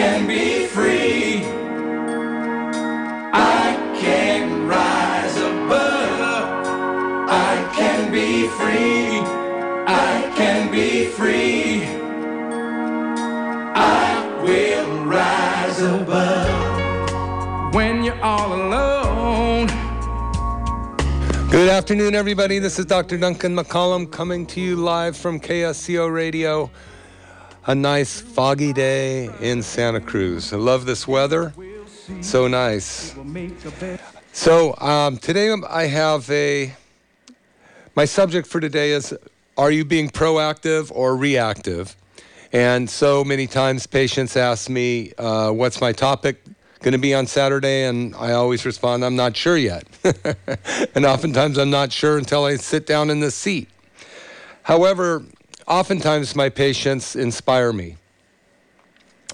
Can be free. I can rise above. I can be free. I can be free. I will rise above. When you're all alone. Good afternoon, everybody. This is Dr. Duncan McCollum coming to you live from KSCO Radio. A nice foggy day in Santa Cruz. I love this weather. So nice. So um, today I have a. My subject for today is Are you being proactive or reactive? And so many times patients ask me, uh, What's my topic going to be on Saturday? And I always respond, I'm not sure yet. and oftentimes I'm not sure until I sit down in the seat. However, oftentimes my patients inspire me.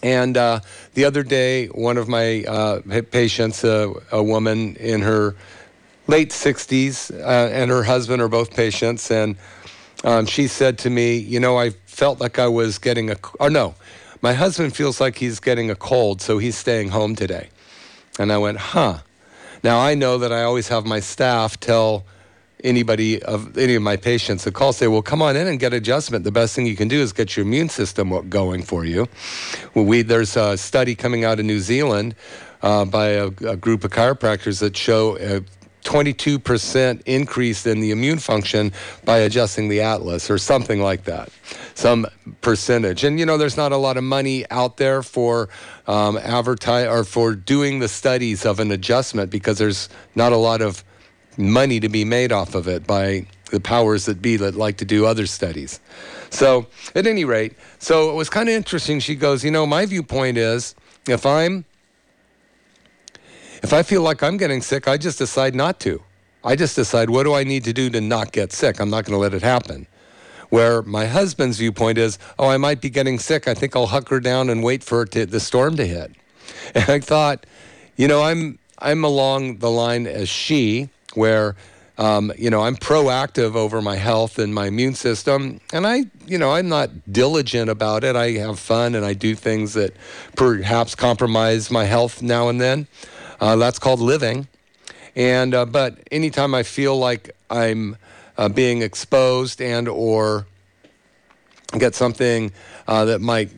And uh, the other day, one of my uh, patients, uh, a woman in her late 60s, uh, and her husband are both patients, and um, she said to me, You know, I felt like I was getting a, or no, my husband feels like he's getting a cold, so he's staying home today. And I went, Huh. Now I know that I always have my staff tell anybody of any of my patients that call say, well, come on in and get adjustment. The best thing you can do is get your immune system going for you. Well, we there's a study coming out of New Zealand uh, by a, a group of chiropractors that show a 22% increase in the immune function by adjusting the atlas or something like that some percentage and you know there's not a lot of money out there for um, advertise or for doing the studies of an adjustment because there's not a lot of money to be made off of it by the powers that be that like to do other studies. So, at any rate, so it was kind of interesting. She goes, You know, my viewpoint is if I'm, if I feel like I'm getting sick, I just decide not to. I just decide, what do I need to do to not get sick? I'm not going to let it happen. Where my husband's viewpoint is, oh, I might be getting sick. I think I'll hunker down and wait for to, the storm to hit. And I thought, you know, I'm I'm along the line as she, where um, you know I'm proactive over my health and my immune system, and I, you know, I'm not diligent about it. I have fun and I do things that perhaps compromise my health now and then. Uh, that's called living. And uh, but anytime I feel like I'm uh, being exposed and or get something uh, that might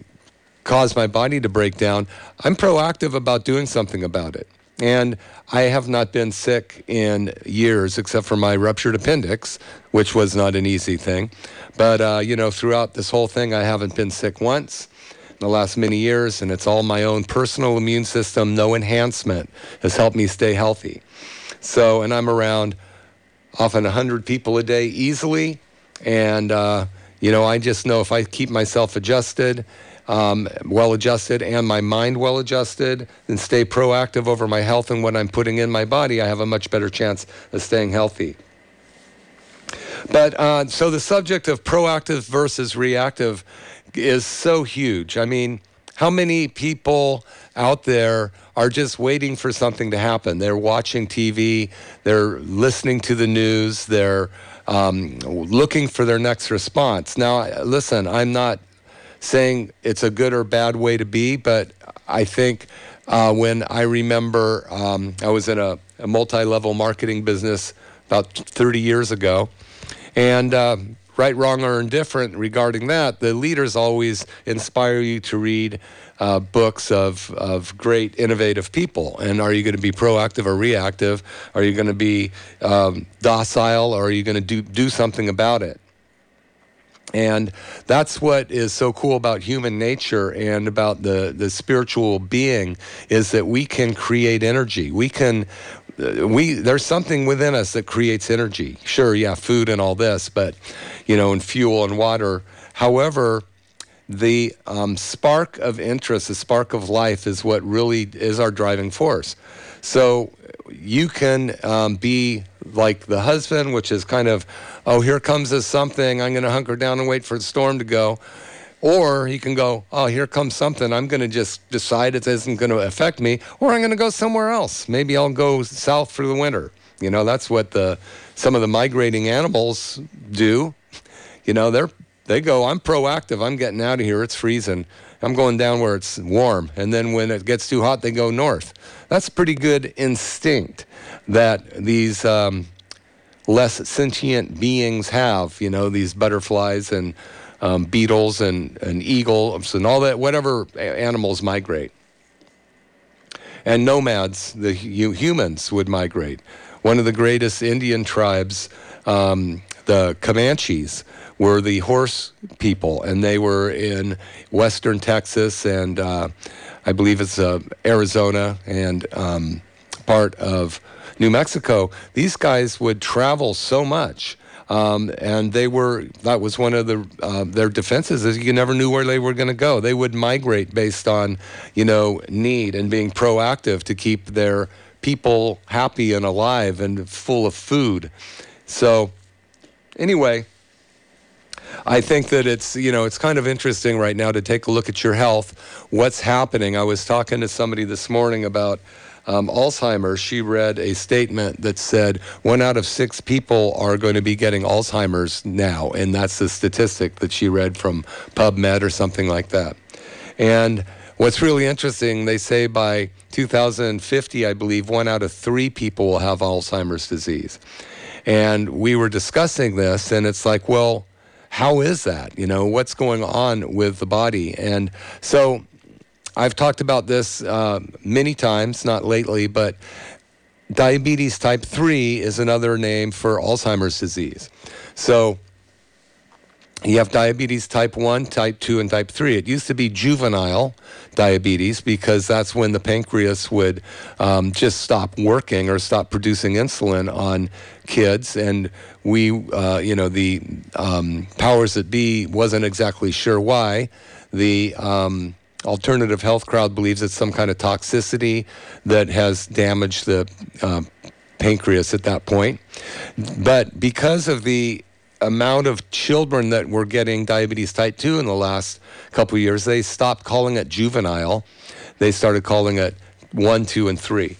cause my body to break down, I'm proactive about doing something about it. And I have not been sick in years, except for my ruptured appendix, which was not an easy thing. But, uh, you know, throughout this whole thing, I haven't been sick once in the last many years, and it's all my own personal immune system, no enhancement, has helped me stay healthy. So, and I'm around often 100 people a day easily. And, uh, you know, I just know if I keep myself adjusted, um, well adjusted, and my mind well adjusted, and stay proactive over my health and what I'm putting in my body, I have a much better chance of staying healthy. But uh, so the subject of proactive versus reactive is so huge. I mean, how many people out there are just waiting for something to happen? They're watching TV, they're listening to the news, they're um, looking for their next response. Now, listen, I'm not saying it's a good or bad way to be, but I think uh, when I remember um, I was in a, a multi level marketing business about 30 years ago, and uh, right, wrong, or indifferent regarding that, the leaders always inspire you to read uh, books of, of great innovative people. And are you going to be proactive or reactive? Are you going to be um, docile or are you going to do, do something about it? And that's what is so cool about human nature and about the, the spiritual being is that we can create energy. We can, uh, we there's something within us that creates energy. Sure, yeah, food and all this, but you know, and fuel and water. However, the um, spark of interest, the spark of life, is what really is our driving force. So you can um, be like the husband, which is kind of, oh, here comes this something. I'm going to hunker down and wait for the storm to go. Or he can go, oh, here comes something. I'm going to just decide it isn't going to affect me, or I'm going to go somewhere else. Maybe I'll go south for the winter. You know, that's what the some of the migrating animals do. You know, they're they go, I'm proactive. I'm getting out of here. It's freezing. I'm going down where it's warm. And then when it gets too hot, they go north. That's a pretty good instinct that these um, less sentient beings have. You know, these butterflies and um, beetles and, and eagles and all that, whatever animals migrate. And nomads, the humans would migrate. One of the greatest Indian tribes, um, the Comanches, were the horse people, and they were in western Texas and uh, I believe it's uh, Arizona and um, part of New Mexico. These guys would travel so much. Um, and they were that was one of the uh, their defenses is you never knew where they were going to go. They would migrate based on you know need and being proactive to keep their people happy and alive and full of food. So anyway, I think that it's you know it's kind of interesting right now to take a look at your health, what's happening. I was talking to somebody this morning about um, Alzheimer's. She read a statement that said one out of six people are going to be getting Alzheimer's now, and that's the statistic that she read from PubMed or something like that. And what's really interesting, they say by 2050, I believe one out of three people will have Alzheimer's disease. And we were discussing this, and it's like, well, how is that? You know, what's going on with the body? And so I've talked about this uh, many times, not lately, but diabetes type 3 is another name for Alzheimer's disease. So you have diabetes type 1, type 2, and type 3. It used to be juvenile diabetes because that's when the pancreas would um, just stop working or stop producing insulin on kids. And we, uh, you know, the um, powers that be wasn't exactly sure why. The um, alternative health crowd believes it's some kind of toxicity that has damaged the uh, pancreas at that point. But because of the amount of children that were getting diabetes type 2 in the last couple years, they stopped calling it juvenile. They started calling it 1, 2, and 3.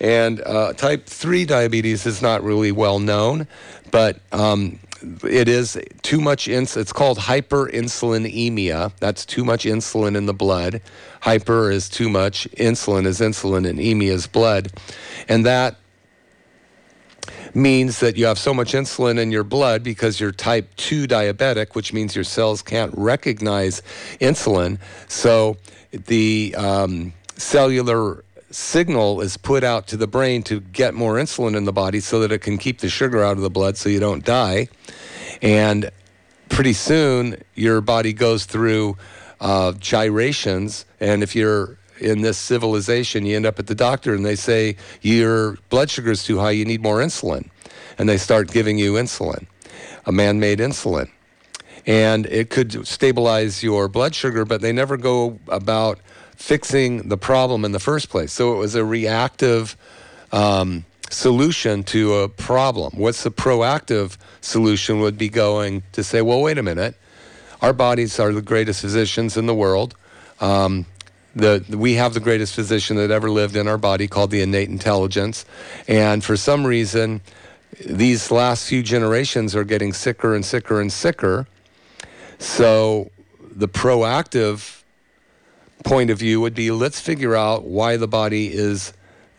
And uh, type 3 diabetes is not really well known, but um, it is too much ins- it's called hyperinsulinemia that's too much insulin in the blood hyper is too much insulin is insulin and emia is blood and that means that you have so much insulin in your blood because you're type 2 diabetic, which means your cells can't recognize insulin. So the um, cellular signal is put out to the brain to get more insulin in the body so that it can keep the sugar out of the blood so you don't die. And pretty soon, your body goes through uh, gyrations. And if you're in this civilization, you end up at the doctor and they say, Your blood sugar is too high, you need more insulin. And they start giving you insulin, a man made insulin. And it could stabilize your blood sugar, but they never go about fixing the problem in the first place. So it was a reactive um, solution to a problem. What's the proactive solution would be going to say, well, wait a minute. Our bodies are the greatest physicians in the world. Um, the, we have the greatest physician that ever lived in our body called the innate intelligence. And for some reason, these last few generations are getting sicker and sicker and sicker. So the proactive point of view would be let's figure out why the body is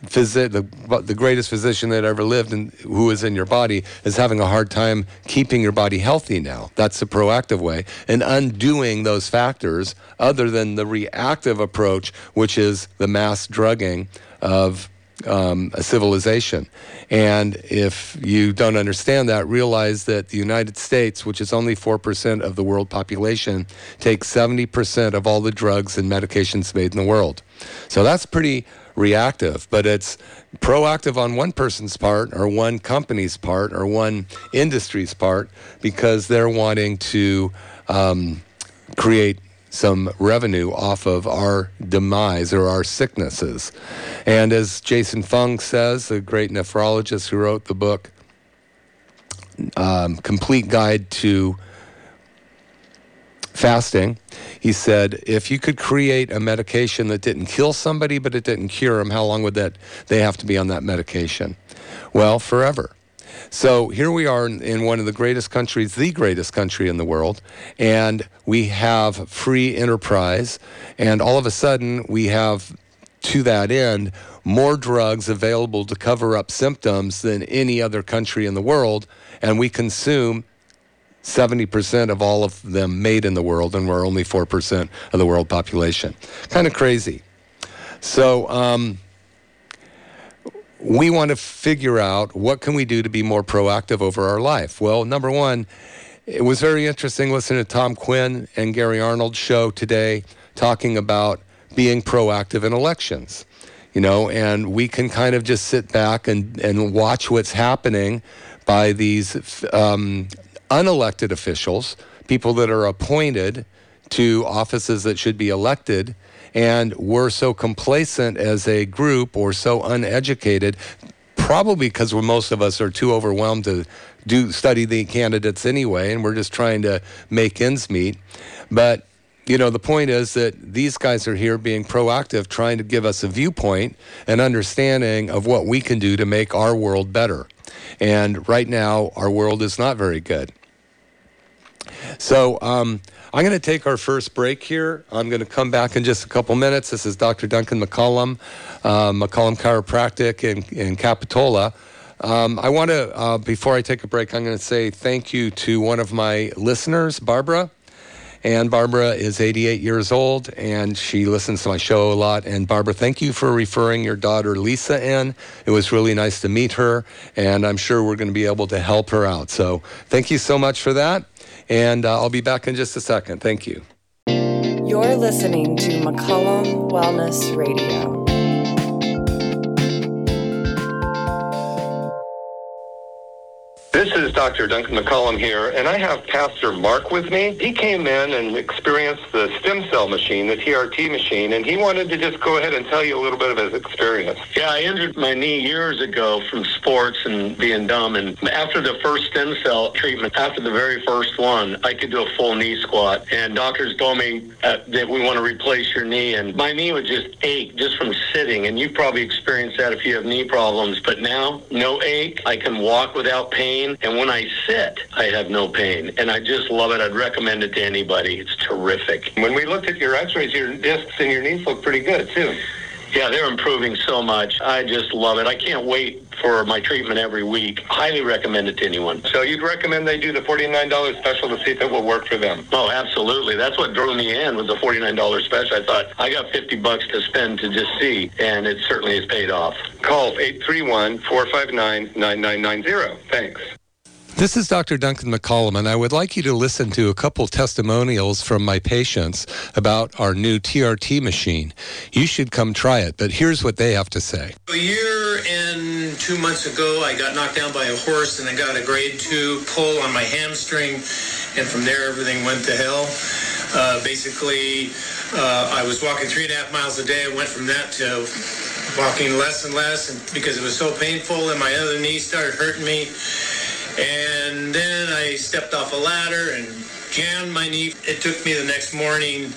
the, the greatest physician that ever lived and who is in your body is having a hard time keeping your body healthy now. That's the proactive way. And undoing those factors other than the reactive approach, which is the mass drugging of um, a civilization. And if you don't understand that, realize that the United States, which is only 4% of the world population, takes 70% of all the drugs and medications made in the world. So that's pretty reactive, but it's proactive on one person's part or one company's part or one industry's part because they're wanting to um, create some revenue off of our demise or our sicknesses. And as Jason Fung says, the great nephrologist who wrote the book, um, Complete Guide to Fasting, he said, if you could create a medication that didn't kill somebody, but it didn't cure them, how long would that they have to be on that medication? Well, forever. So here we are in, in, one of the greatest countries, the greatest country in the world, and we have free enterprise. And all of a sudden, we have, to that end, more drugs available to cover up symptoms than any other country in the world. And we consume 70% of all of them made in the world, and we're only 4% of the world population. Kind of crazy. So, um, we want to figure out what can we do to be more proactive over our life. Well, number one, it was very interesting listening to Tom Quinn and Gary Arnold's show today talking about being proactive in elections. You know, and we can kind of just sit back and, and watch what's happening by these um, unelected officials, people that are appointed to offices that should be elected and we're so complacent as a group or so uneducated, probably because most of us are too overwhelmed to do study the candidates anyway, and we're just trying to make ends meet. But you know, the point is that these guys are here being proactive, trying to give us a viewpoint and understanding of what we can do to make our world better. And right now, our world is not very good. So, um, I'm going to take our first break here. I'm going to come back in just a couple minutes. This is Dr. Duncan McCollum, uh, McCollum Chiropractic in, in Capitola. Um, I want to, uh, before I take a break, I'm going to say thank you to one of my listeners, Barbara. And Barbara is 88 years old and she listens to my show a lot. And Barbara, thank you for referring your daughter Lisa in. It was really nice to meet her. And I'm sure we're going to be able to help her out. So thank you so much for that. And uh, I'll be back in just a second. Thank you. You're listening to McCollum Wellness Radio. This is Dr. Duncan McCollum here, and I have Pastor Mark with me. He came in and experienced the stem cell machine, the TRT machine, and he wanted to just go ahead and tell you a little bit of his experience. Yeah, I injured my knee years ago from sports and being dumb, and after the first stem cell treatment, after the very first one, I could do a full knee squat, and doctors told me uh, that we want to replace your knee, and my knee would just ache just from sitting, and you've probably experienced that if you have knee problems, but now, no ache. I can walk without pain pain. And when I sit, I have no pain. And I just love it. I'd recommend it to anybody. It's terrific. When we looked at your x-rays, your discs and your knees look pretty good too. Yeah, they're improving so much. I just love it. I can't wait for my treatment every week. Highly recommend it to anyone. So you'd recommend they do the $49 special to see if it will work for them? Oh, absolutely. That's what drew me in was the $49 special. I thought I got 50 bucks to spend to just see, and it certainly has paid off. Call 831-459-9990. Thanks. This is Dr. Duncan McCollum, and I would like you to listen to a couple testimonials from my patients about our new TRT machine. You should come try it, but here's what they have to say. A year and two months ago, I got knocked down by a horse and I got a grade two pull on my hamstring, and from there, everything went to hell. Uh, basically, uh, I was walking three and a half miles a day. I went from that to walking less and less and because it was so painful, and my other knee started hurting me. And then I stepped off a ladder and jammed my knee. It took me the next morning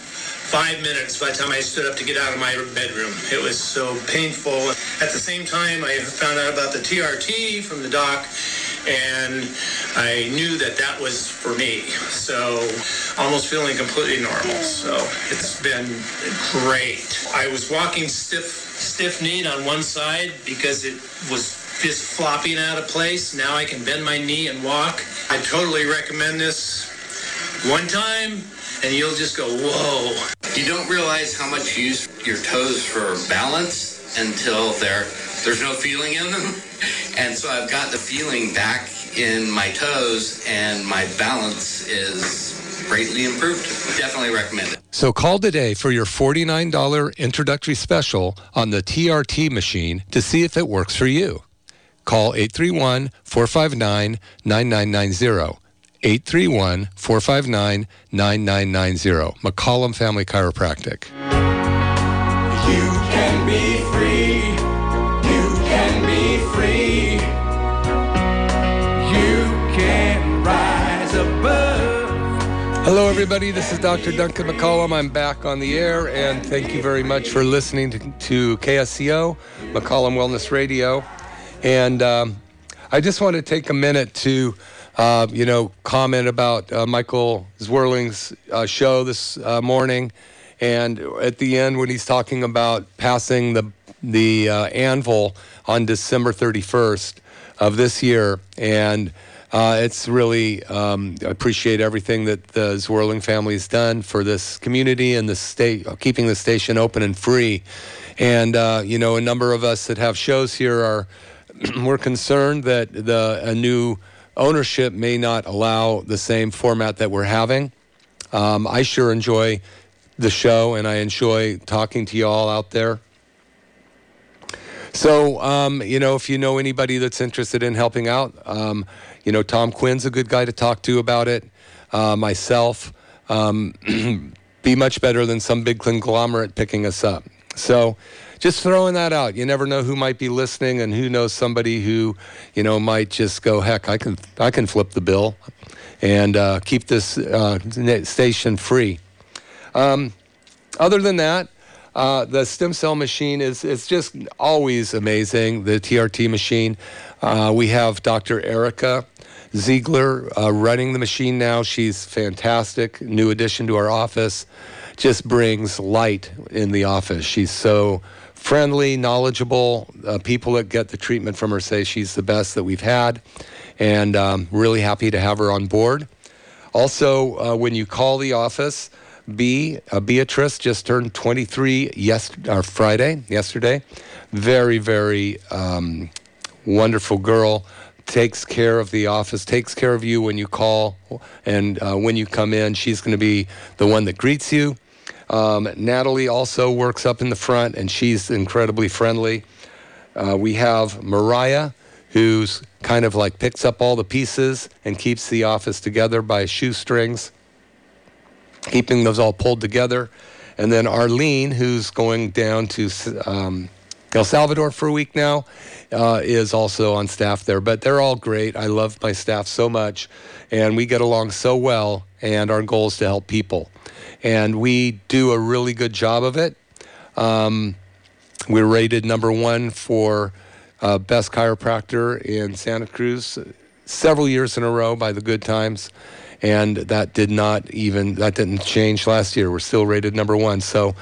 five minutes by the time I stood up to get out of my bedroom. It was so painful. At the same time, I found out about the TRT from the doc, and I knew that that was for me. So almost feeling completely normal. So it's been great. I was walking stiff, stiff kneed on one side because it was just flopping out of place. Now I can bend my knee and walk. I totally recommend this one time and you'll just go, whoa. You don't realize how much you use your toes for balance until there there's no feeling in them. And so I've got the feeling back in my toes and my balance is greatly improved. Definitely recommend it. So call today for your $49 introductory special on the TRT machine to see if it works for you. Call 831 459 9990. 831 459 9990. McCollum Family Chiropractic. You can be free. You can be free. You can rise above. Hello, everybody. This is Dr. Duncan McCollum. I'm back on the air, and thank you very much for listening to, to KSCO, McCollum Wellness Radio. And um, I just want to take a minute to, uh, you know, comment about uh, Michael Zwerling's uh, show this uh, morning. And at the end, when he's talking about passing the the uh, anvil on December 31st of this year, and uh, it's really um, I appreciate everything that the Zwerling family has done for this community and the state, keeping the station open and free. And you know, a number of us that have shows here are we're concerned that the a new ownership may not allow the same format that we're having. Um, I sure enjoy the show, and I enjoy talking to you all out there. So, um, you know, if you know anybody that's interested in helping out, um, you know, Tom Quinn's a good guy to talk to about it. Uh, myself, um, be much better than some big conglomerate picking us up. So, just throwing that out. You never know who might be listening, and who knows somebody who, you know, might just go, heck, I can, I can flip the bill, and uh, keep this uh, station free. Um, other than that, uh, the stem cell machine is is just always amazing. The TRT machine. Uh, we have Dr. Erica Ziegler uh, running the machine now. She's fantastic. New addition to our office. Just brings light in the office. She's so friendly, knowledgeable. Uh, people that get the treatment from her say she's the best that we've had, and um, really happy to have her on board. Also, uh, when you call the office, B, uh, Beatrice just turned 23 yes, uh, Friday, yesterday. Very, very um, wonderful girl. Takes care of the office, takes care of you when you call and uh, when you come in. She's going to be the one that greets you. Um, Natalie also works up in the front, and she's incredibly friendly. Uh, we have Mariah, who's kind of like picks up all the pieces and keeps the office together by shoestrings keeping those all pulled together. And then Arlene, who's going down to um, El Salvador for a week now, uh, is also on staff there. But they're all great. I love my staff so much, and we get along so well. And our goal is to help people, and we do a really good job of it. Um, we're rated number one for uh, best chiropractor in Santa Cruz several years in a row by the Good Times and that did not even that didn't change last year. We're still rated number one. So,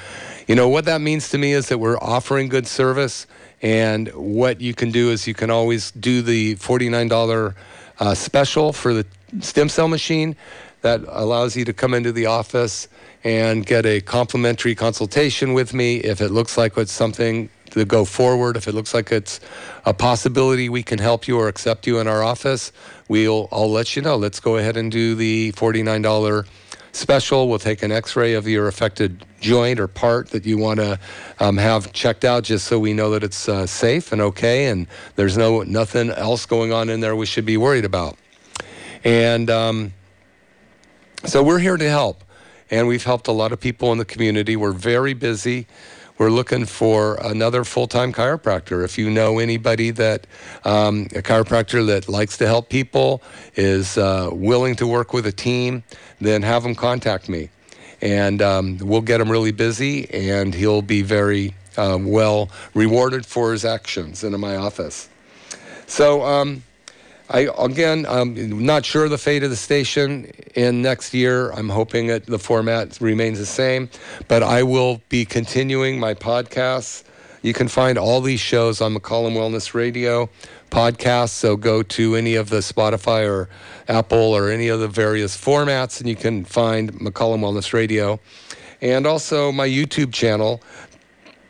you know what that means to me is that we're offering good service, and what you can do is you can always do the forty-nine dollar uh, special for the stem cell machine that allows you to come into the office and get a complimentary consultation with me if it looks like it's something to go forward. If it looks like it's a possibility we can help you or accept you in our office, we'll I'll let you know. Let's go ahead and do the $49 special. We'll take an X-ray of your affected joint or part that you want to um, have checked out, just so we know that it's uh, safe and okay, and there's no nothing else going on in there we should be worried about. And um, so we're here to help, and we've helped a lot of people in the community. We're very busy we're looking for another full-time chiropractor. If you know anybody that um, a chiropractor that likes to help people is uh, willing to work with a team, then have them contact me, and um, we'll get him really busy, and he'll be very um, well rewarded for his actions in my office. So. I again, I'm not sure the fate of the station in next year. I'm hoping that the format remains the same, but I will be continuing my podcasts. You can find all these shows on McCollum Wellness Radio podcasts. So go to any of the Spotify or Apple or any of the various formats, and you can find McCollum Wellness Radio. And also my YouTube channel,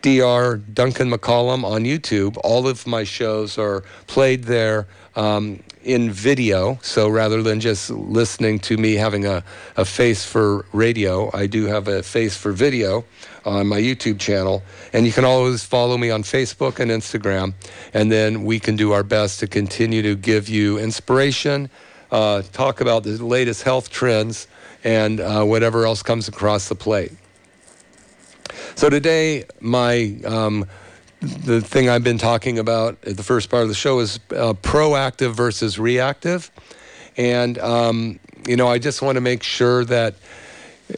Dr. Duncan McCollum on YouTube. All of my shows are played there um, in video. So rather than just listening to me having a, a face for radio, I do have a face for video on my YouTube channel. And you can always follow me on Facebook and Instagram. And then we can do our best to continue to give you inspiration, uh, talk about the latest health trends and uh, whatever else comes across the plate. So today, my um, the thing I've been talking about at the first part of the show is uh, proactive versus reactive, and um, you know I just want to make sure that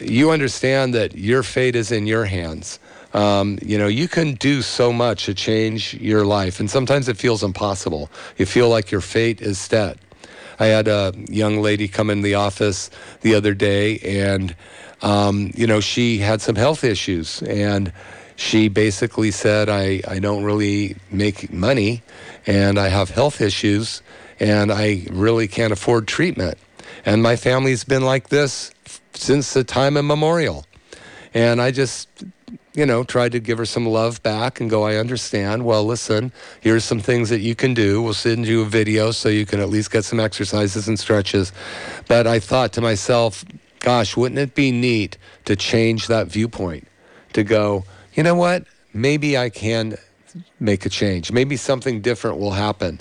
you understand that your fate is in your hands. Um, you know, you can do so much to change your life, and sometimes it feels impossible. You feel like your fate is set. I had a young lady come in the office the other day, and um, you know, she had some health issues, and she basically said, I, I don't really make money, and I have health issues, and I really can't afford treatment. And my family's been like this since the time immemorial. And I just, you know, tried to give her some love back and go, I understand. Well, listen, here's some things that you can do. We'll send you a video so you can at least get some exercises and stretches. But I thought to myself, gosh, wouldn't it be neat to change that viewpoint? To go, you know what? Maybe I can make a change. Maybe something different will happen.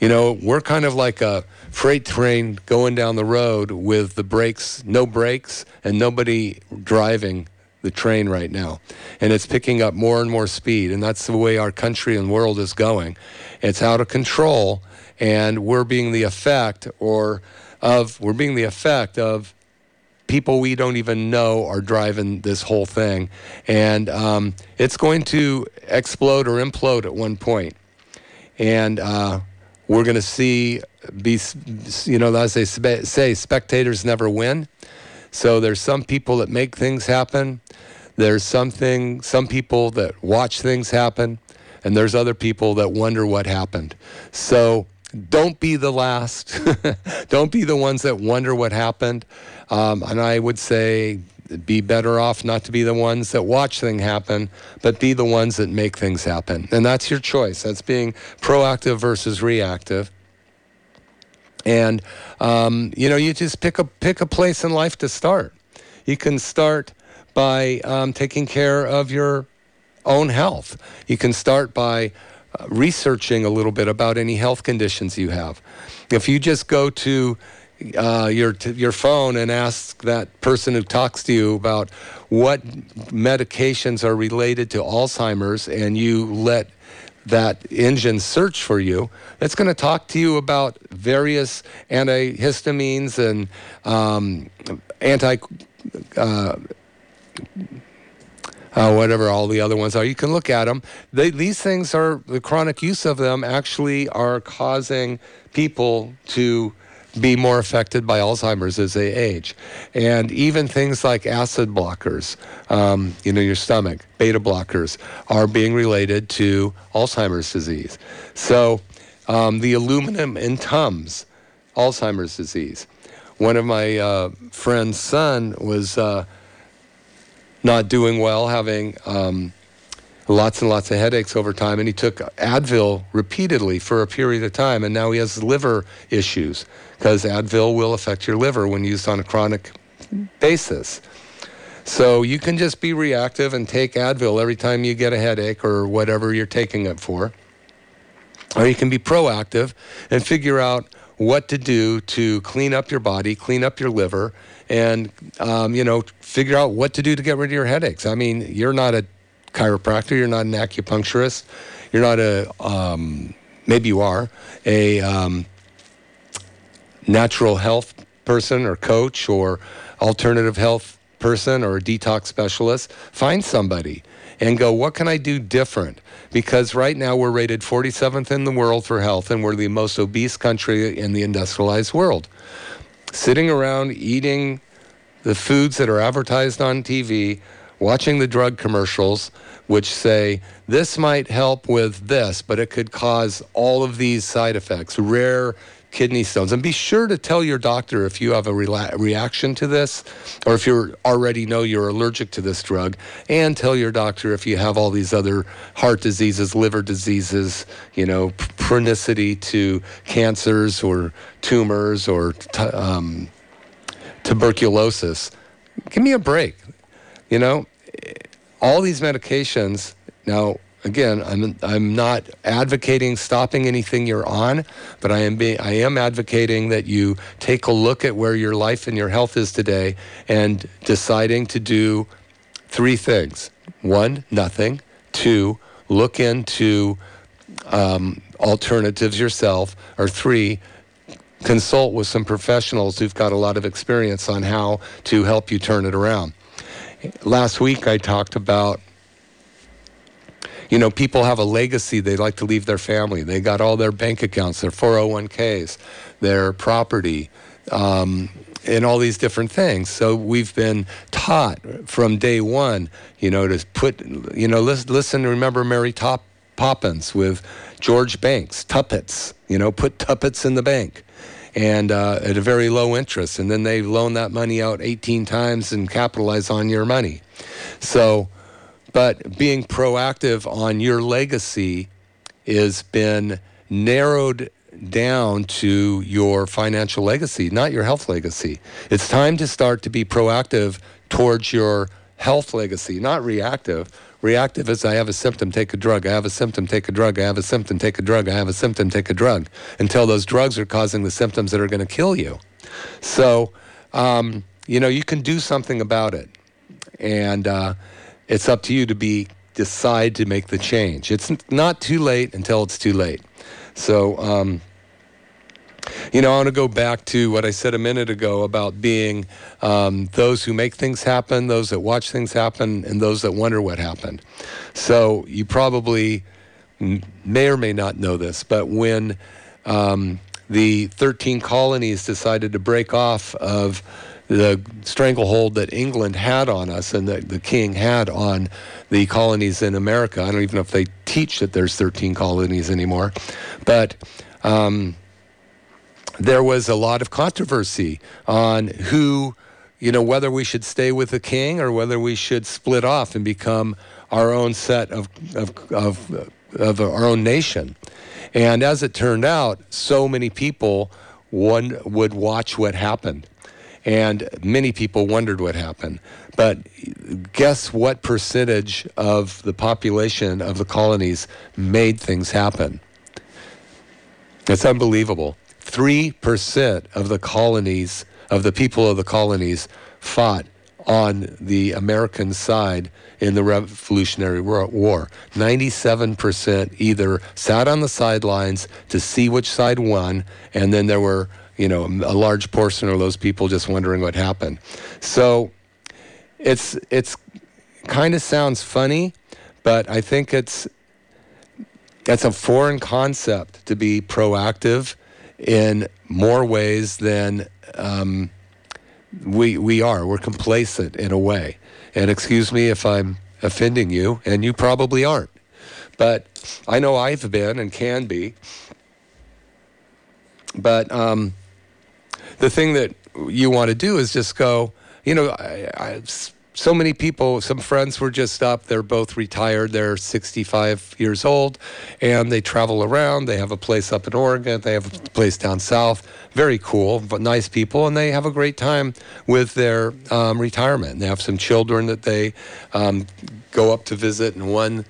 You know, we're kind of like a freight train going down the road with the brakes, no brakes, and nobody driving the train right now. And it's picking up more and more speed. And that's the way our country and world is going. It's out of control. And we're being the effect or of, we're being the effect of people we don't even know are driving this whole thing. And um, it's going to explode or implode at one point. And uh, we're going to see, be, you know, as they say, spectators never win. So there's some people that make things happen. There's something, some people that watch things happen, and there's other people that wonder what happened. So don't be the last. don't be the ones that wonder what happened. Um, and I would say be better off not to be the ones that watch things happen, but be the ones that make things happen. And that's your choice. That's being proactive versus reactive. And um, you know, you just pick a pick a place in life to start. You can start by um, taking care of your own health. You can start by researching a little bit about any health conditions you have. If you just go to uh, your t- your phone and ask that person who talks to you about what medications are related to Alzheimer's, and you let that engine search for you, that's going to talk to you about various antihistamines and um, anti. Uh, uh, whatever all the other ones are. You can look at them. They, these things are the chronic use of them actually are causing people to be more affected by Alzheimer's as they age. And even things like acid blockers, um, you know, your stomach, beta blockers, are being related to Alzheimer's disease. So um, the aluminum in Tums, Alzheimer's disease. One of my uh, friend's son was uh, not doing well, having um, lots and lots of headaches over time, and he took Advil repeatedly for a period of time, and now he has liver issues because Advil will affect your liver when used on a chronic basis. So you can just be reactive and take Advil every time you get a headache or whatever you're taking it for. Or you can be proactive and figure out what to do to clean up your body, clean up your liver, and um, you know figure out what to do to get rid of your headaches. I mean, you're not a chiropractor, you're not an acupuncturist, you're not a um, maybe you are a um, natural health person or coach or alternative health person or a detox specialist, find somebody and go, what can I do different? Because right now we're rated 47th in the world for health and we're the most obese country in the industrialized world. Sitting around eating the foods that are advertised on TV, watching the drug commercials, which say this might help with this, but it could cause all of these side effects, rare kidney stones. And be sure to tell your doctor if you have a rela- reaction to this or if you already know you're allergic to this drug. And tell your doctor if you have all these other heart diseases, liver diseases, you know, chronicity to cancers or tumors or t- um, tuberculosis. Give me a break. You know, all these medications now again, I'm I'm not advocating stopping anything you're on, but I am being I am advocating that you take a look at where your life and your health is today and deciding to do three things. One, nothing. Two, look into um, alternatives yourself. Or three, consult with some professionals who've got a lot of experience on how to help you turn it around. Last week, I talked about you know, people have a legacy they like to leave their family. They got all their bank accounts, their 401ks, their property, um, and all these different things. So we've been taught from day one, you know, to put, you know, listen, listen remember Mary Top, Poppins with George Banks, tuppets, you know, put tuppets in the bank and uh, at a very low interest. And then they loan that money out 18 times and capitalize on your money. So, but being proactive on your legacy has been narrowed down to your financial legacy, not your health legacy. It's time to start to be proactive towards your health legacy, not reactive. Reactive is I have a symptom, take a drug. I have a symptom, take a drug. I have a symptom, take a drug. I have a symptom, take a drug until those drugs are causing the symptoms that are going to kill you. So, um, you know, you can do something about it. And, uh, it's up to you to be decide to make the change. It's not too late until it's too late. So, um, you know, I want to go back to what I said a minute ago about being um, those who make things happen, those that watch things happen, and those that wonder what happened. So, you probably may or may not know this, but when um, the 13 colonies decided to break off of the stranglehold that England had on us and that the king had on the colonies in America. I don't even know if they teach that there's 13 colonies anymore. But um, there was a lot of controversy on who, you know, whether we should stay with the king or whether we should split off and become our own set of, of, of, of our own nation. And as it turned out, so many people one would watch what happened and many people wondered what happened. But guess what percentage of the population of the colonies made things happen? It's unbelievable. 3% of the colonies, of the people of the colonies, fought on the American side in the Revolutionary War. 97% either sat on the sidelines to see which side won, and then there were you know, a large portion of those people just wondering what happened. So it's it's kind of sounds funny, but I think it's it's a foreign concept to be proactive in more ways than um, we we are. We're complacent in a way. And excuse me if I'm offending you, and you probably aren't. But I know I've been and can be. But um, the thing that you want to do is just go, you know, I, I, so many people, some friends were just up. They're both retired. They're 65 years old and they travel around. They have a place up in Oregon. They have a place down south. Very cool, but nice people. And they have a great time with their um, retirement. They have some children that they um, go up to visit And one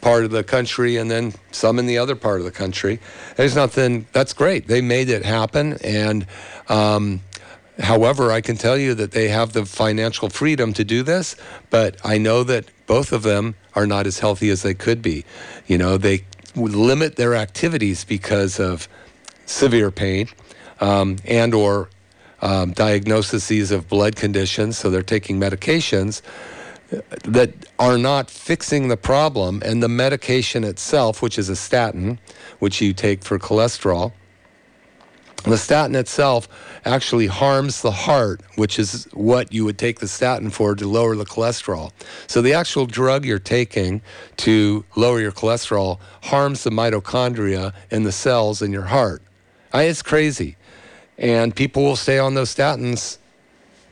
part of the country and then some in the other part of the country. There's nothing, that's great. They made it happen. And, um, however, I can tell you that they have the financial freedom to do this, but I know that both of them are not as healthy as they could be. You know, they limit their activities because of severe pain um, and or um, diagnoses of blood conditions, so they're taking medications that are not fixing the problem, and the medication itself, which is a statin, which you take for cholesterol, the statin itself actually harms the heart, which is what you would take the statin for to lower the cholesterol. So the actual drug you're taking to lower your cholesterol harms the mitochondria in the cells in your heart. I, it's crazy. And people will stay on those statins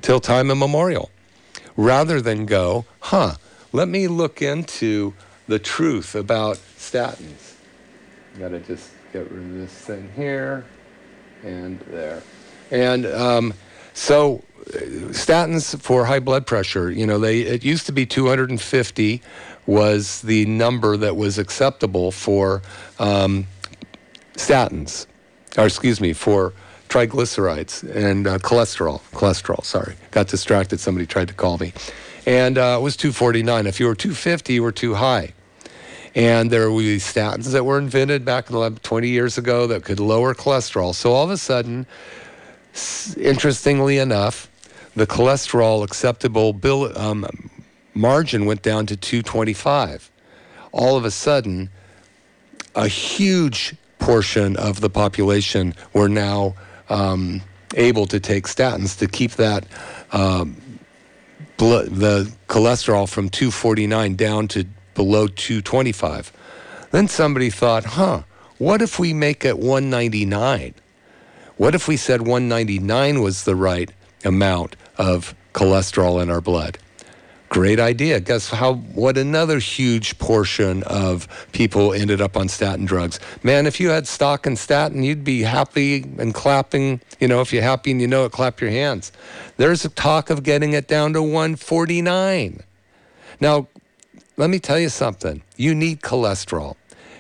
till time immemorial rather than go, huh, let me look into the truth about statins. Got to just get rid of this thing here and there. And um, so statins for high blood pressure, you know, they it used to be 250 was the number that was acceptable for um, statins, or excuse me, for triglycerides and uh, cholesterol. Cholesterol, sorry. Got distracted. Somebody tried to call me. And uh, it was 249. If you were 250, you were too high. And there were these statins that were invented back 20 years ago that could lower cholesterol. So all of a sudden, interestingly enough, the cholesterol acceptable bill, um, margin went down to 225. All of a sudden, a huge portion of the population were now um, able to take statins to keep that um, blood, the cholesterol from 249 down to below 225. Then somebody thought, huh, what if we make it 199? What if we said 199 was the right amount of cholesterol in our blood? Great idea. Guess how? What another huge portion of people ended up on statin drugs. Man, if you had stock in statin, you'd be happy and clapping. You know, if you're happy and you know it, clap your hands. There's a talk of getting it down to 149. Now, let me tell you something. You need cholesterol.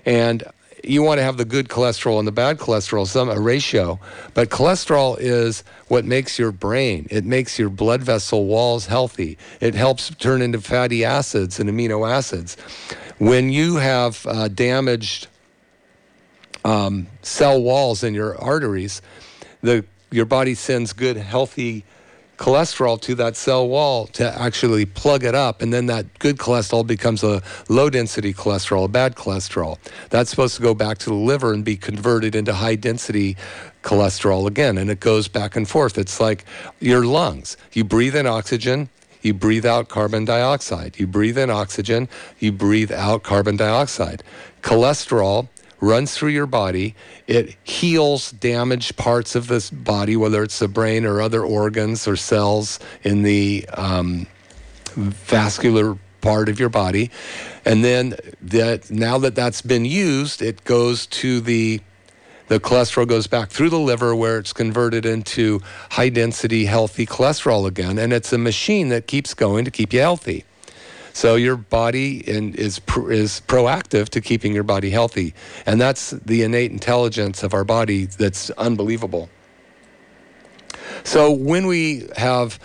And you want to have the good cholesterol and the bad cholesterol, some a ratio. But cholesterol is what makes your brain. It makes your blood vessel walls healthy. It helps turn into fatty acids and amino acids. When you have uh, damaged um, cell walls in your arteries, the your body sends good, healthy cholesterol to that cell wall to actually plug it up. And then that good cholesterol becomes a low density cholesterol, a bad cholesterol. That's supposed to go back to the liver and be converted into high density cholesterol again. And it goes back and forth. It's like your lungs. You breathe in oxygen, you breathe out carbon dioxide. You breathe in oxygen, you breathe out carbon dioxide. Cholesterol runs through your body. It heals damaged parts of this body, whether it's the brain or other organs or cells in the um, vascular part of your body. And then that now that that's been used, it goes to the the cholesterol goes back through the liver where it's converted into high density healthy cholesterol again and it's a machine that keeps going to keep you healthy. So your body in, is is proactive to keeping your body healthy, and that's the innate intelligence of our body that's unbelievable. So when we have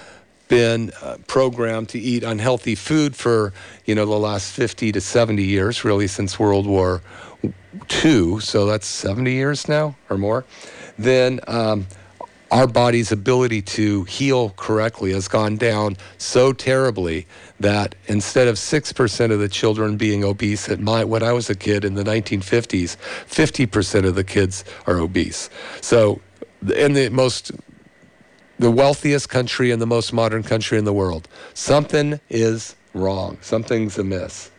been uh, programmed to eat unhealthy food for you know the last 50 to 70 years, really since World War II, so that's 70 years now or more, then um, our body's ability to heal correctly has gone down so terribly that instead of 6% of the children being obese at my when I was a kid in the 1950s, 50% of the kids are obese. So in the most the wealthiest country and the most modern country in the world, something is wrong. Something's amiss.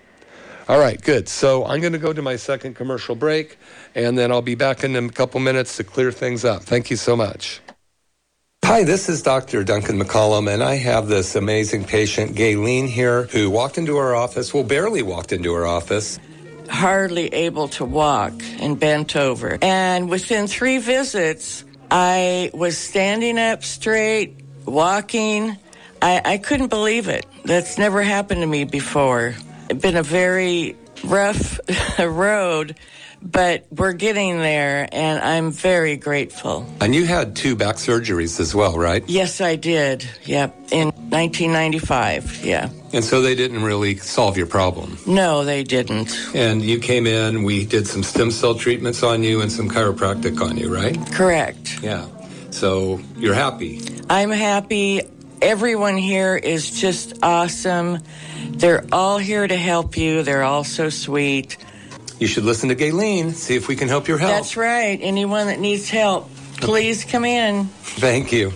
All right, good. So I'm going to go to my second commercial break, and then I'll be back in a couple minutes to clear things up. Thank you so much. Hi, this is Dr. Duncan McCollum, and I have this amazing patient, Gayleen, here, who walked into our office, well, barely walked into our office. Hardly able to walk and bent over. And within three visits, I was standing up straight, walking. I, I couldn't believe it. That's never happened to me before. It's been a very rough road but we're getting there, and I'm very grateful. And you had two back surgeries as well, right? Yes, I did. Yep, in 1995. Yeah. And so they didn't really solve your problem? No, they didn't. And you came in, we did some stem cell treatments on you and some chiropractic on you, right? Correct. Yeah. So you're happy? I'm happy. Everyone here is just awesome. They're all here to help you. They're all so sweet you should listen to Gayleen, see if we can help your health. That's right. Anyone that needs help, please come in. Thank you.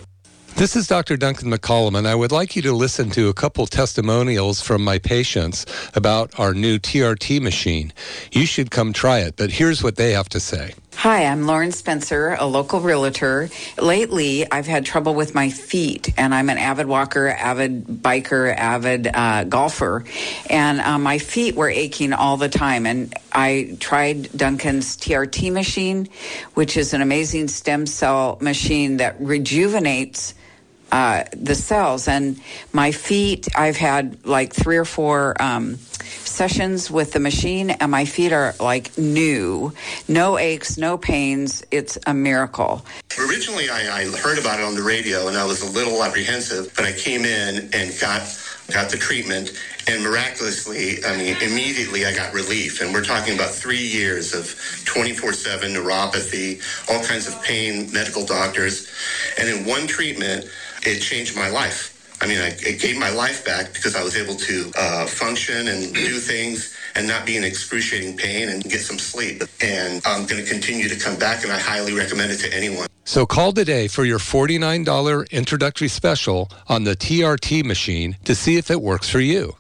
This is Dr. Duncan McCollum, and I would like you to listen to a couple testimonials from my patients about our new TRT machine. You should come try it, but here's what they have to say. Hi, I'm Lauren Spencer, a local realtor. Lately, I've had trouble with my feet, and I'm an avid walker, avid biker, avid uh, golfer, and uh, my feet were aching all the time. And I tried Duncan's TRT machine, which is an amazing stem cell machine that rejuvenates uh, the cells. And my feet, I've had like three or four um, sessions with the machine, and my feet are like new. No aches, no pains. It's a miracle. Originally, I, I heard about it on the radio, and I was a little apprehensive, but I came in and got got the treatment, and miraculously, I mean, immediately I got relief. And we're talking about three years of 24/7 neuropathy, all kinds of pain, medical doctors, and in one treatment, it changed my life. I mean, I, it gave my life back because I was able to uh, function and do things and not be in excruciating pain and get some sleep. And I'm going to continue to come back, and I highly recommend it to anyone. So call today for your $49 introductory special on the TRT machine to see if it works for you.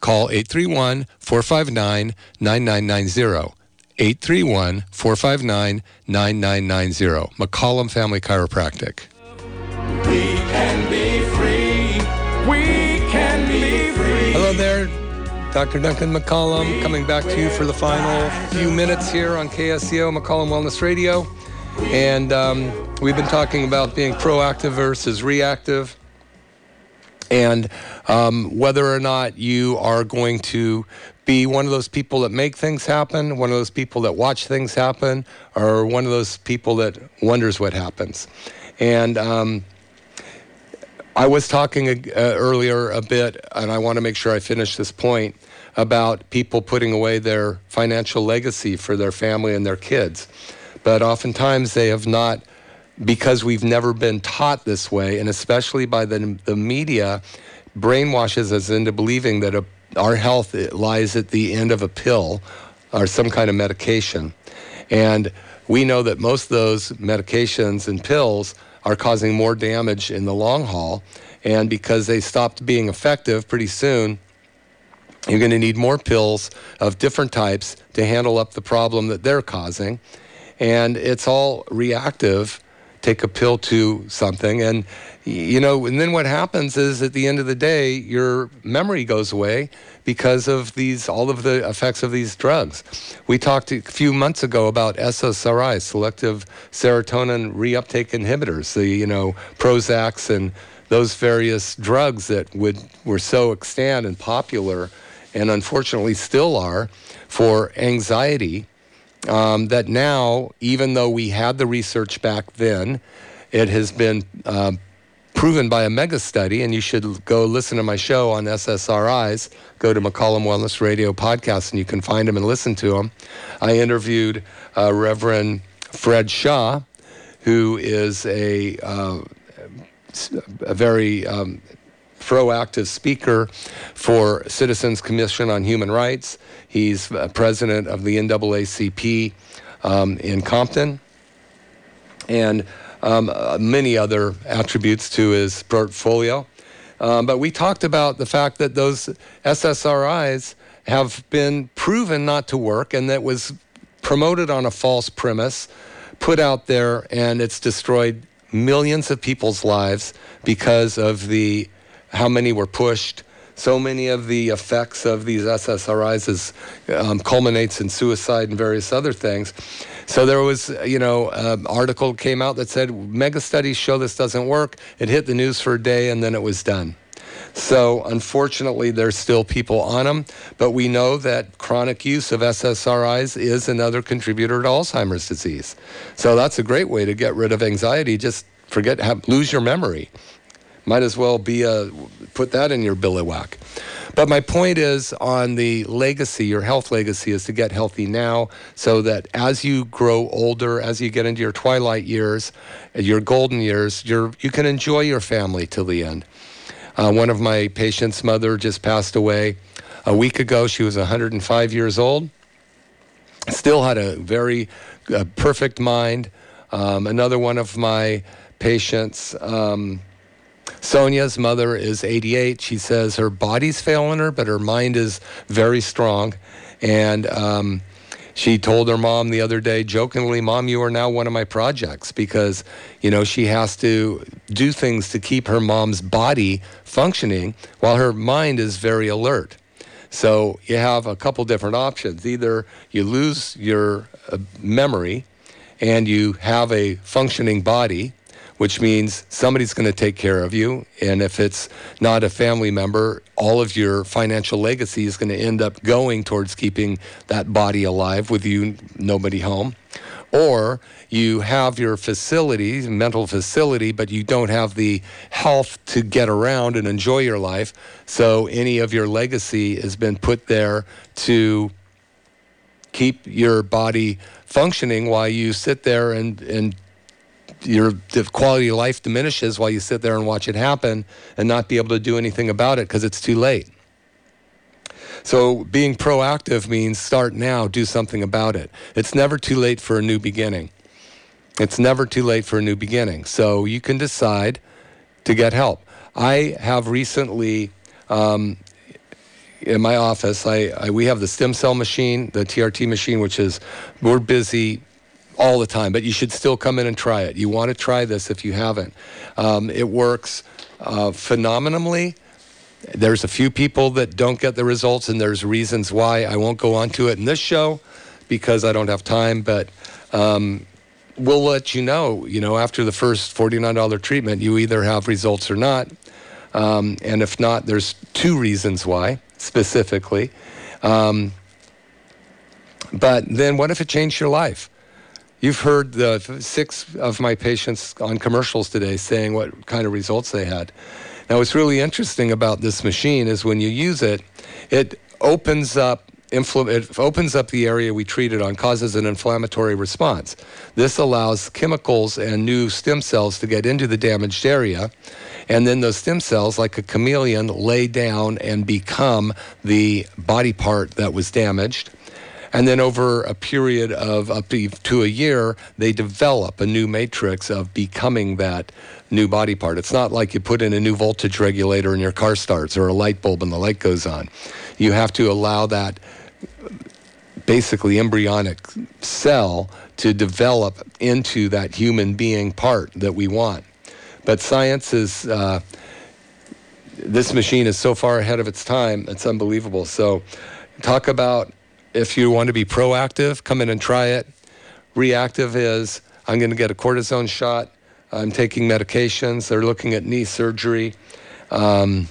Call 831-459-9990. 831-459-9990. McCollum Family Chiropractic. Can be free. We can be free. Hello there, Dr. Duncan McCollum, coming back to you for the final few minutes here on KSCO McCollum Wellness Radio. And um, we've been talking about being proactive versus reactive and um, whether or not you are going to be one of those people that make things happen, one of those people that watch things happen, or one of those people that wonders what happens. And um, I was talking uh, earlier a bit, and I want to make sure I finish this point about people putting away their financial legacy for their family and their kids. But oftentimes they have not, because we've never been taught this way, and especially by the, the media, brainwashes us into believing that a, our health lies at the end of a pill or some kind of medication. And we know that most of those medications and pills are causing more damage in the long haul. And because they stopped being effective pretty soon, you're going to need more pills of different types to handle up the problem that they're causing. And it's all reactive. Take a pill to something. And, you know, and then what happens is at the end of the day, your memory goes away because of these, all of the effects of these drugs. We talked a few months ago about SSRI, selective serotonin reuptake inhibitors, the, you know, Prozacs and those various drugs that would, were so extant and popular and unfortunately still are, for anxiety. Um, that now, even though we had the research back then, it has been uh, proven by a mega study, and you should go listen to my show on SSRIs. Go to McCollum Wellness Radio podcast, and you can find them and listen to them. I interviewed uh, Reverend Fred Shaw, who is a uh, a very um, proactive speaker for Citizens Commission on Human Rights. He's uh, president of the NAACP um, in Compton, and um, uh, many other attributes to his portfolio. Um, but we talked about the fact that those SSRIs have been proven not to work and that was promoted on a false premise, put out there, and it's destroyed millions of people's lives because of the how many were pushed. So many of the effects of these SSRIs is, um, culminates in suicide and various other things. So there was, you know, an article came out that said mega studies show this doesn't work. It hit the news for a day and then it was done. So unfortunately, there's still people on them, but we know that chronic use of SSRIs is another contributor to Alzheimer's disease. So that's a great way to get rid of anxiety. Just forget, have, lose your memory. Might as well be a, put that in your billywhack. But my point is on the legacy, your health legacy is to get healthy now so that as you grow older, as you get into your twilight years, your golden years, you you can enjoy your family till the end. Uh, one of my patients' mother just passed away a week ago. She was 105 years old. Still had a very uh, perfect mind. Um, another one of my patients, um, Sonia's mother is 88. She says her body's failing her, but her mind is very strong. And um, she told her mom the other day, jokingly, Mom, you are now one of my projects because, you know, she has to do things to keep her mom's body functioning while her mind is very alert. So you have a couple different options. Either you lose your uh, memory and you have a functioning body, which means somebody's going to take care of you. And if it's not a family member, all of your financial legacy is going to end up going towards keeping that body alive with you, nobody home. Or you have your facility, mental facility, but you don't have the health to get around and enjoy your life. So any of your legacy has been put there to keep your body functioning while you sit there and, and your quality of life diminishes while you sit there and watch it happen and not be able to do anything about it because it's too late. So being proactive means start now, do something about it. It's never too late for a new beginning. It's never too late for a new beginning. So you can decide to get help. I have recently, um, in my office, I, I, we have the stem cell machine, the TRT machine, which is we're busy all the time, but you should still come in and try it. You want to try this if you haven't. Um, it works uh, phenomenally. There's a few people that don't get the results, and there's reasons why. I won't go on to it in this show because I don't have time, but um, we'll let you know. You know, after the first $49 treatment, you either have results or not. Um, and if not, there's two reasons why specifically. Um, but then what if it changed your life? You've heard the six of my patients on commercials today saying what kind of results they had. Now, what's really interesting about this machine is when you use it, it opens up it opens up the area we treated on, causes an inflammatory response. This allows chemicals and new stem cells to get into the damaged area. And then those stem cells, like a chameleon, lay down and become the body part that was damaged. And then over a period of up to a year, they develop a new matrix of becoming that new body part. It's not like you put in a new voltage regulator and your car starts or a light bulb and the light goes on. You have to allow that basically embryonic cell to develop into that human being part that we want. But science is, uh, this machine is so far ahead of its time, it's unbelievable. So, talk about if you want to be proactive, come in and try it. Reactive is I'm going to get a cortisone shot. I'm taking medications. They're looking at knee surgery. Um,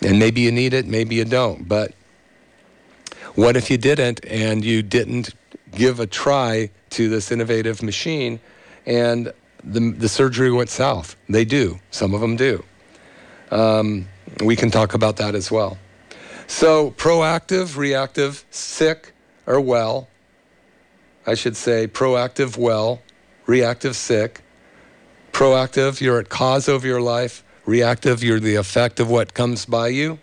and maybe you need it, maybe you don't. But what if you didn't and you didn't give a try to this innovative machine and the, the surgery went south? They do. Some of them do. Um, we can talk about that as well. So, proactive, reactive, sick, or well. I should say proactive, well, reactive, sick. Proactive, you're at cause of your life. Reactive, you're the effect of what comes by you.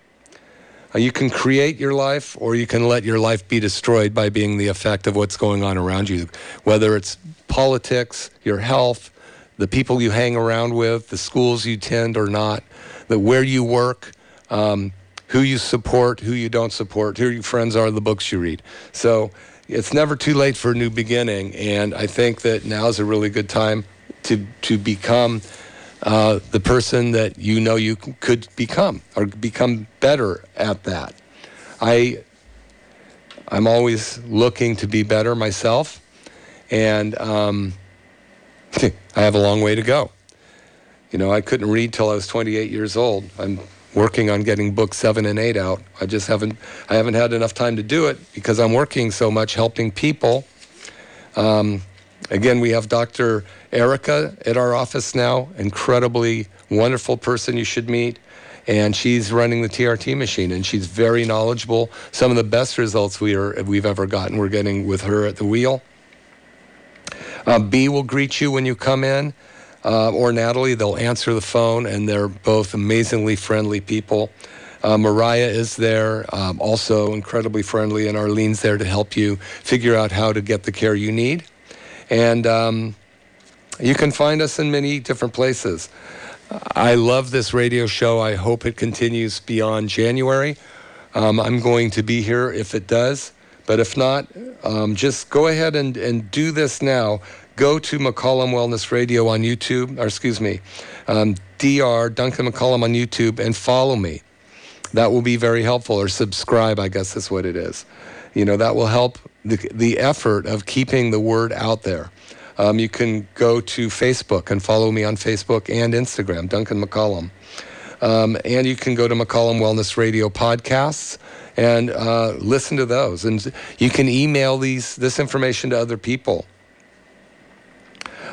Uh, you can create your life or you can let your life be destroyed by being the effect of what's going on around you, whether it's politics, your health, the people you hang around with, the schools you tend or not, the where you work. Um, who you support, who you don't support, who your friends are, the books you read. So it's never too late for a new beginning, and I think that now is a really good time to to become uh, the person that you know you could become, or become better at that. I I'm always looking to be better myself, and um, I have a long way to go. You know, I couldn't read till I was 28 years old. I'm working on getting books seven and eight out. I just haven't I haven't had enough time to do it because I'm working so much helping people. Um, again, we have Dr. Erica at our office now, incredibly wonderful person you should meet. And she's running the TRT machine, and she's very knowledgeable. Some of the best results we are, we've ever gotten, we're getting with her at the wheel. Uh, B will greet you when you come in uh, or Natalie. They'll answer the phone, and they're both amazingly friendly people. Uh, Mariah is there, um, also incredibly friendly, and Arlene's there to help you figure out how to get the care you need. And um, you can find us in many different places. I love this radio show. I hope it continues beyond January. Um, I'm going to be here if it does. But if not, um, just go ahead and, and do this now go to McCollum Wellness Radio on YouTube, or excuse me, um, DR Duncan McCollum on YouTube, and follow me. That will be very helpful, or subscribe, I guess is what it is. You know, that will help the, the effort of keeping the word out there. Um, you can go to Facebook and follow me on Facebook and Instagram, Duncan McCollum. Um, and you can go to McCollum Wellness Radio podcasts and uh, listen to those. And you can email these this information to other people.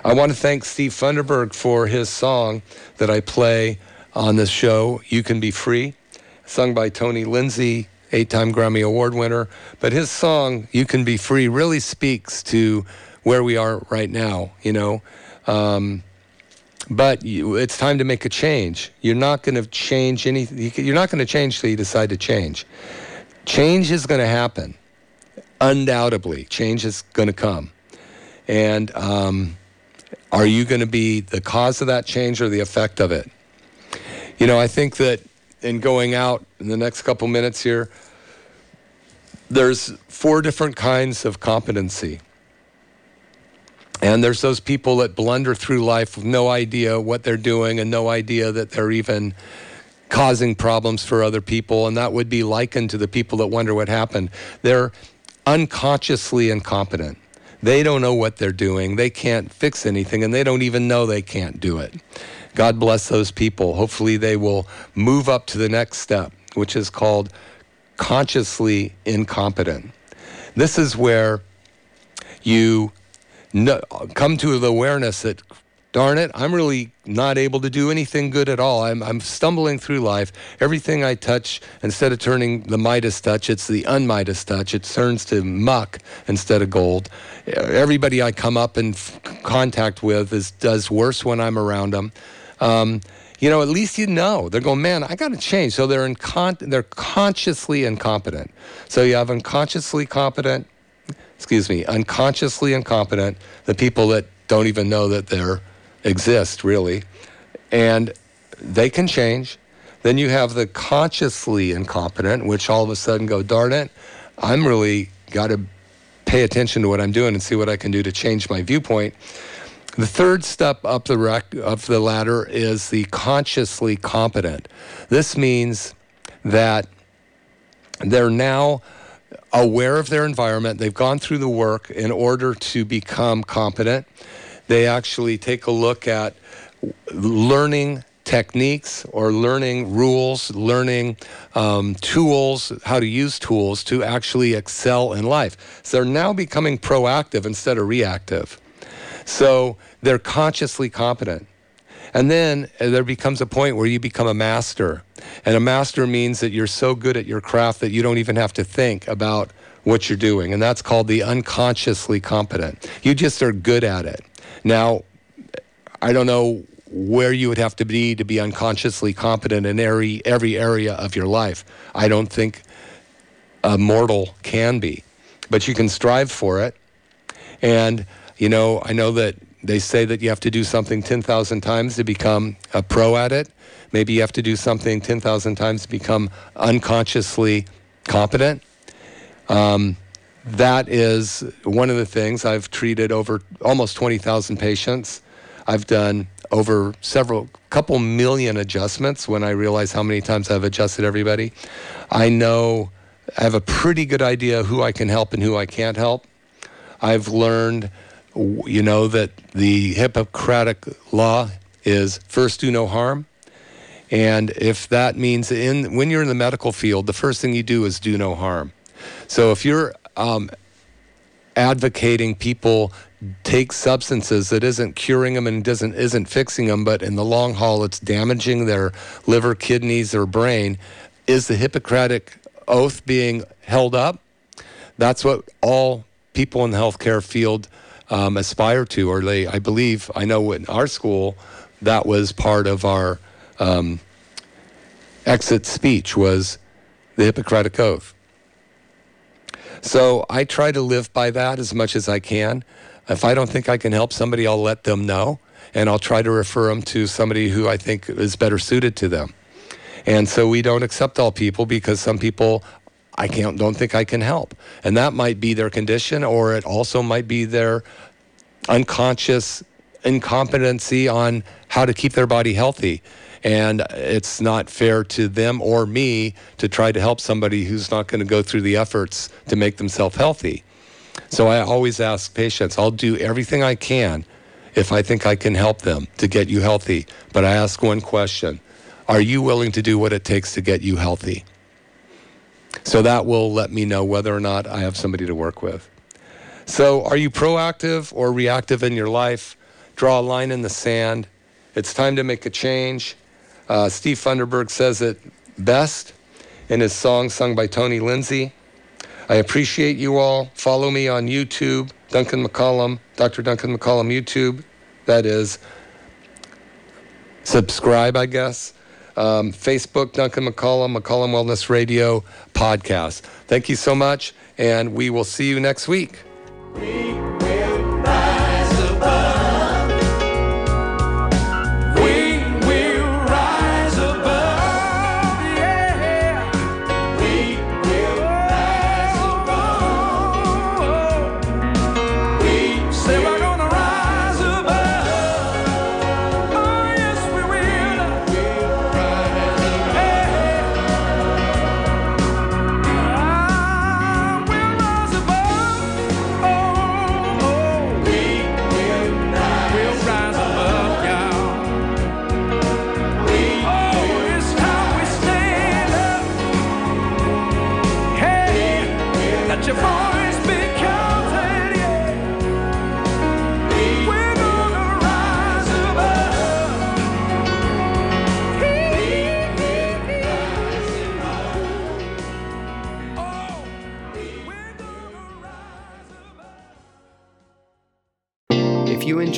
I want to thank Steve Funderburg for his song that I play on this show, You Can Be Free, sung by Tony Lindsay, eight time Grammy Award winner. But his song, You Can Be Free, really speaks to where we are right now, you know. Um, but you, it's time to make a change. You're not going to change anything. You're not going to change till you decide to change. Change is going to happen, undoubtedly. Change is going to come. And um, are you going to be the cause of that change or the effect of it? You know, I think that in going out in the next couple minutes here, there's four different kinds of competency. And there's those people that blunder through life with no idea what they're doing and no idea that they're even causing problems for other people. And that would be likened to the people that wonder what happened. They're unconsciously incompetent. They don't know what they're doing. They can't fix anything, and they don't even know they can't do it. God bless those people. Hopefully, they will move up to the next step, which is called consciously incompetent. This is where you know, come to the awareness that darn it, I'm really not able to do anything good at all. I'm, I'm stumbling through life. Everything I touch, instead of turning the Midas touch, it's the unmidas touch. It turns to muck instead of gold. Everybody I come up in f- contact with is, does worse when I'm around them. Um, you know, at least you know. They're going, man, I got to change. So they're, incon- they're consciously incompetent. So you have unconsciously competent, excuse me, unconsciously incompetent, the people that don't even know that they're exist, really. And they can change. Then you have the consciously incompetent, which all of a sudden go, darn it, I'm really got to pay attention to what I'm doing and see what I can do to change my viewpoint. The third step up the rec- up the ladder is the consciously competent. This means that they're now aware of their environment. They've gone through the work in order to become competent. They actually take a look at learning techniques or learning rules, learning um, tools, how to use tools to actually excel in life. So they're now becoming proactive instead of reactive. So they're consciously competent. And then there becomes a point where you become a master. And a master means that you're so good at your craft that you don't even have to think about what you're doing. And that's called the unconsciously competent. You just are good at it. Now, I don't know where you would have to be to be unconsciously competent in every, every area of your life. I don't think a mortal can be, but you can strive for it. And, you know, I know that they say that you have to do something 10,000 times to become a pro at it. Maybe you have to do something 10,000 times to become unconsciously competent. Um, that is one of the things I've treated over almost 20,000 patients. I've done over several, couple million adjustments when I realize how many times I've adjusted everybody. I know, I have a pretty good idea who I can help and who I can't help. I've learned, you know, that the Hippocratic law is first do no harm. And if that means in when you're in the medical field, the first thing you do is do no harm. So if you're um, advocating people take substances that isn't curing them and doesn't isn't fixing them, but in the long haul it's damaging their liver, kidneys, or brain. Is the Hippocratic oath being held up? That's what all people in the healthcare field um, aspire to, or they, I believe, I know in our school that was part of our um, exit speech was the Hippocratic oath. So I try to live by that as much as I can. If I don't think I can help somebody, I'll let them know, and I'll try to refer them to somebody who I think is better suited to them. And so we don't accept all people because some people I can't don't think I can help. And that might be their condition or it also might be their unconscious incompetency on how to keep their body healthy. And it's not fair to them or me to try to help somebody who's not going to go through the efforts to make themselves healthy. So I always ask patients, I'll do everything I can if I think I can help them to get you healthy. But I ask one question Are you willing to do what it takes to get you healthy? So that will let me know whether or not I have somebody to work with. So, are you proactive or reactive in your life? Draw a line in the sand. It's time to make a change. Uh, Steve Funderburg says it best in his song sung by Tony Lindsay. I appreciate you all. Follow me on YouTube, Duncan McCollum, Dr. Duncan McCollum YouTube. That is subscribe, I guess. Um, Facebook, Duncan McCollum, McCollum Wellness Radio podcast. Thank you so much, and we will see you next week.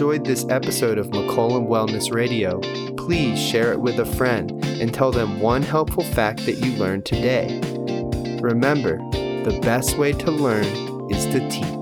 Enjoyed this episode of McCollum Wellness Radio, please share it with a friend and tell them one helpful fact that you learned today. Remember, the best way to learn is to teach.